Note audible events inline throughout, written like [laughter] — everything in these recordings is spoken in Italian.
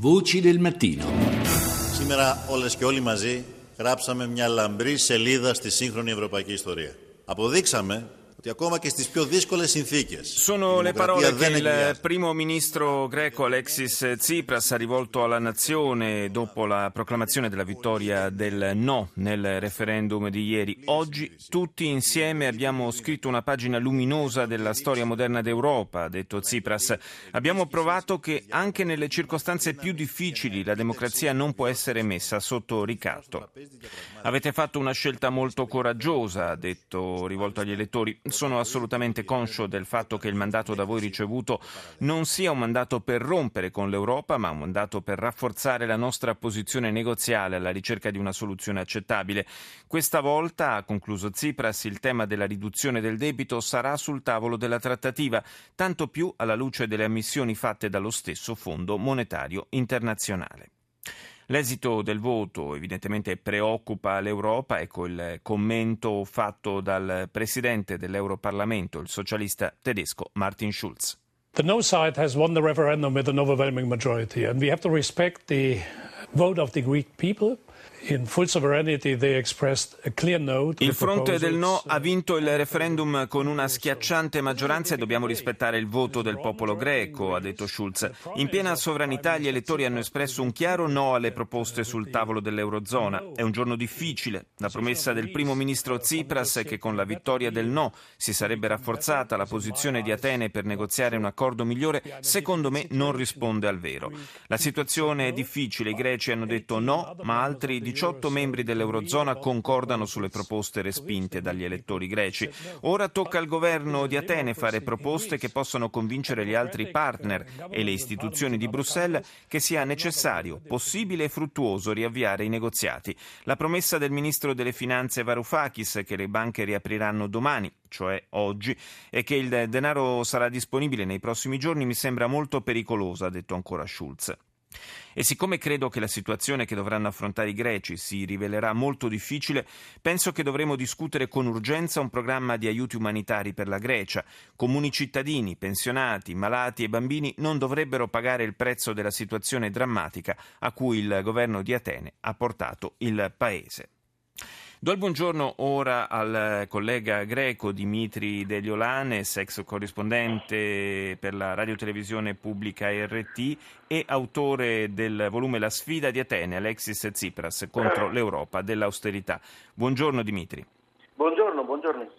Voci del mattino. Σήμερα όλες και όλοι μαζί γράψαμε μια λαμπρή σελίδα στη σύγχρονη ευρωπαϊκή ιστορία. Αποδείξαμε Sono le parole che il primo ministro greco Alexis Tsipras ha rivolto alla nazione dopo la proclamazione della vittoria del no nel referendum di ieri. Oggi tutti insieme abbiamo scritto una pagina luminosa della storia moderna d'Europa, ha detto Tsipras. Abbiamo provato che anche nelle circostanze più difficili la democrazia non può essere messa sotto ricatto. Avete fatto una scelta molto coraggiosa, ha detto rivolto agli elettori. Sono assolutamente conscio del fatto che il mandato da voi ricevuto non sia un mandato per rompere con l'Europa, ma un mandato per rafforzare la nostra posizione negoziale alla ricerca di una soluzione accettabile. Questa volta, ha concluso Tsipras, il tema della riduzione del debito sarà sul tavolo della trattativa, tanto più alla luce delle ammissioni fatte dallo stesso Fondo Monetario Internazionale. L'esito del voto evidentemente preoccupa l'Europa, ecco il commento fatto dal presidente dell'Europarlamento, il socialista tedesco Martin Schulz. The no side has won the referendum with an overwhelming majority, and we have to respect the vote of the Greek people. Il fronte del no ha vinto il referendum con una schiacciante maggioranza e dobbiamo rispettare il voto del popolo greco, ha detto Schulz. In piena sovranità gli elettori hanno espresso un chiaro no alle proposte sul tavolo dell'Eurozona. È un giorno difficile. La promessa del primo ministro Tsipras è che con la vittoria del no si sarebbe rafforzata la posizione di Atene per negoziare un accordo migliore, secondo me non risponde al vero. La situazione è difficile, i greci hanno detto no, ma altri 18 membri dell'Eurozona concordano sulle proposte respinte dagli elettori greci. Ora tocca al governo di Atene fare proposte che possano convincere gli altri partner e le istituzioni di Bruxelles che sia necessario, possibile e fruttuoso riavviare i negoziati. La promessa del ministro delle Finanze Varoufakis che le banche riapriranno domani cioè oggi, e che il denaro sarà disponibile nei prossimi giorni mi sembra molto pericolosa, ha detto ancora Schulz. E siccome credo che la situazione che dovranno affrontare i greci si rivelerà molto difficile, penso che dovremo discutere con urgenza un programma di aiuti umanitari per la Grecia. Comuni cittadini, pensionati, malati e bambini non dovrebbero pagare il prezzo della situazione drammatica a cui il governo di Atene ha portato il paese. Do il buongiorno ora al collega greco Dimitri Deliolanes, ex corrispondente per la radiotelevisione pubblica RT e autore del volume La sfida di Atene, Alexis Tsipras contro l'Europa dell'austerità. Buongiorno Dimitri. Buongiorno, buongiorno.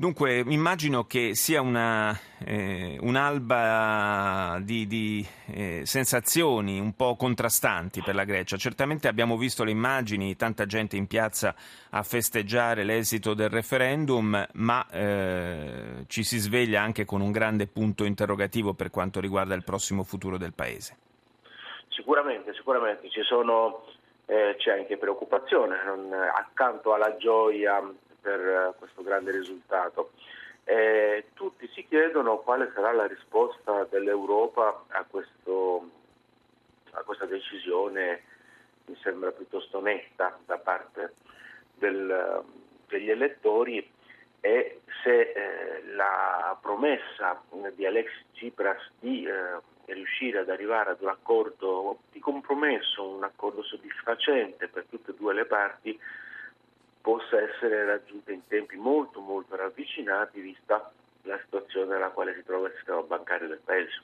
Dunque, immagino che sia una, eh, un'alba di, di eh, sensazioni un po' contrastanti per la Grecia. Certamente abbiamo visto le immagini, tanta gente in piazza a festeggiare l'esito del referendum, ma eh, ci si sveglia anche con un grande punto interrogativo per quanto riguarda il prossimo futuro del Paese. Sicuramente, sicuramente sono, eh, c'è anche preoccupazione non- accanto alla gioia per eh, questo grande risultato. Eh, tutti si chiedono quale sarà la risposta dell'Europa a, questo, a questa decisione, mi sembra piuttosto netta da parte del- degli elettori e se eh, la promessa di Alexis Tsipras di eh, riuscire ad arrivare ad un accordo di compromesso, un accordo soddisfacente per tutte e due le parti, possa essere raggiunta in tempi molto molto ravvicinati vista la situazione nella quale si trova il sistema bancario del Paese.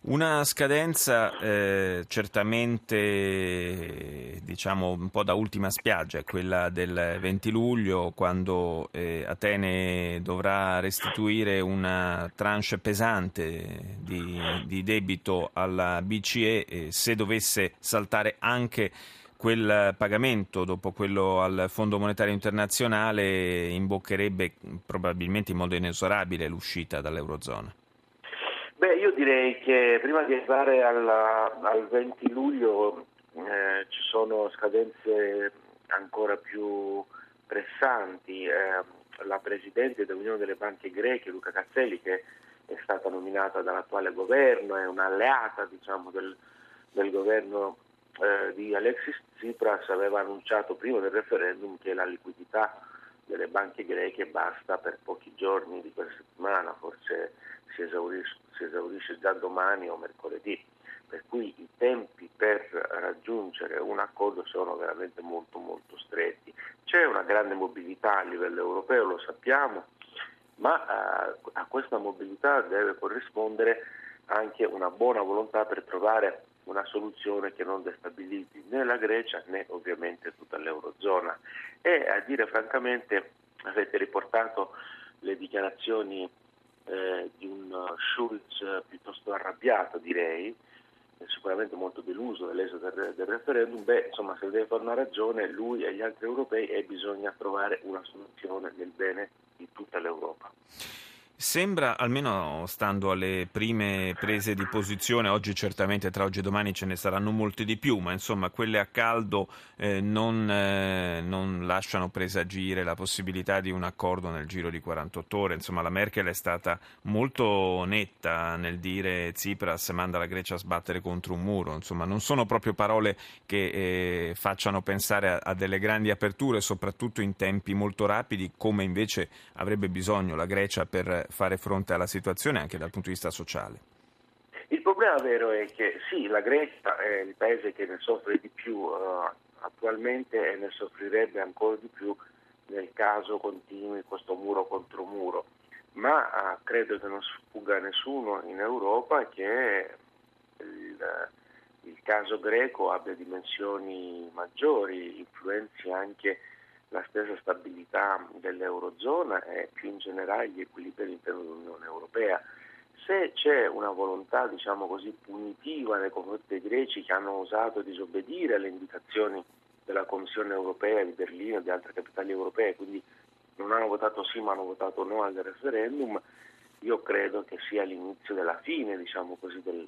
Una scadenza eh, certamente diciamo un po' da ultima spiaggia, quella del 20 luglio quando eh, Atene dovrà restituire una tranche pesante di, di debito alla BCE e se dovesse saltare anche quel pagamento dopo quello al Fondo Monetario Internazionale imboccherebbe probabilmente in modo inesorabile l'uscita dall'Eurozona. Beh, io direi che prima di arrivare alla- al 20 luglio eh, ci sono scadenze ancora più pressanti. Eh, la Presidente dell'Unione delle Banche Greche, Luca Cazzelli, che è stata nominata dall'attuale governo, è un'alleata diciamo, del, del governo eh, di Alexis Tsipras, aveva annunciato prima del referendum che la liquidità delle banche greche basta per pochi giorni di questa settimana, forse si esaurisce, si esaurisce già domani o mercoledì. per cui i tempi per raggiungere un accordo sono veramente molto molto stretti. C'è una grande mobilità a livello europeo, lo sappiamo, ma eh, a questa mobilità deve corrispondere anche una buona volontà per trovare una soluzione che non destabilizzi né la Grecia né ovviamente tutta l'Eurozona. E a dire francamente avete riportato le dichiarazioni eh, di un Schulz piuttosto arrabbiato direi, sicuramente molto deluso dall'esito del, del, referendum, beh insomma se deve fare una ragione lui e gli altri europei e bisogna trovare una soluzione nel bene di tutta l'Europa. Sembra, almeno stando alle prime prese di posizione, oggi certamente tra oggi e domani ce ne saranno molte di più, ma insomma quelle a caldo eh, non, eh, non, lasciano presagire la possibilità di un accordo nel giro di 48 ore. Insomma la Merkel è stata molto netta nel dire Tsipras manda la Grecia a sbattere contro un muro. Insomma non sono proprio parole che eh, facciano pensare a, a delle grandi aperture, soprattutto in tempi molto rapidi, come invece avrebbe bisogno la Grecia per fare fronte alla situazione anche dal punto di vista sociale? Il problema vero è che sì, la Grecia è il paese che ne soffre di più uh, attualmente e ne soffrirebbe ancora di più nel caso continui questo muro contro muro, ma uh, credo che non sfugga nessuno in Europa che il, il caso greco abbia dimensioni maggiori, influenzi anche la stessa stabilità dell'Eurozona e più in generale gli equilibri all'interno dell'Unione Europea. Se c'è una volontà, diciamo così, punitiva nei confronti dei greci che hanno osato disobbedire alle indicazioni della Commissione Europea di Berlino e di altre capitali europee, quindi non hanno votato sì ma hanno votato no al referendum, io credo che sia l'inizio della fine, diciamo così, del,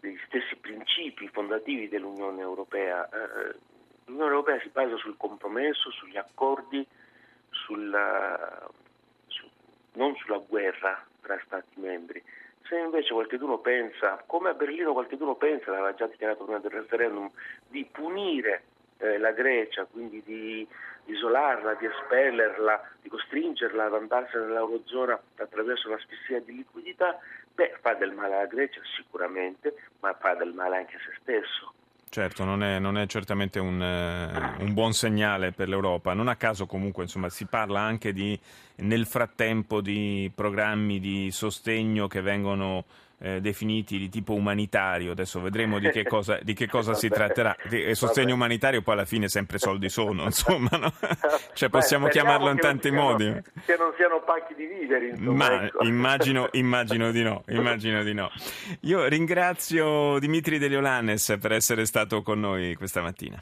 degli stessi principi fondativi dell'Unione Europea. Eh, Europea si basa sul compromesso, sugli accordi, sulla, su, non sulla guerra tra Stati membri. Se invece qualcuno pensa, come a Berlino qualcuno pensa, l'aveva già dichiarato prima del referendum, di punire eh, la Grecia, quindi di, isolarla, di espellerla, di costringerla ad andarsene nell'Eurozona attraverso un'asfissia di liquidità, beh, fa del male alla Grecia sicuramente, ma fa del male anche a se stesso. Certo, non è, non è certamente un, uh, un, buon segnale per l'Europa. Non a caso comunque insomma, si parla anche di, nel frattempo di programmi di sostegno che vengono eh, definiti di tipo umanitario. Adesso vedremo di che [laughs] cosa, di che cosa si tratterà. Di, sostegno umanitario poi alla fine sempre soldi sono, [laughs] insomma, no? cioè, possiamo Beh, chiamarlo in tanti siano, modi. Che non siano pacchi di viveri, insomma, Ma ecco. [laughs] immagino, immagino, di no, immagino di no. Io ringrazio Dimitri Deliolanes per essere stato con noi questa mattina.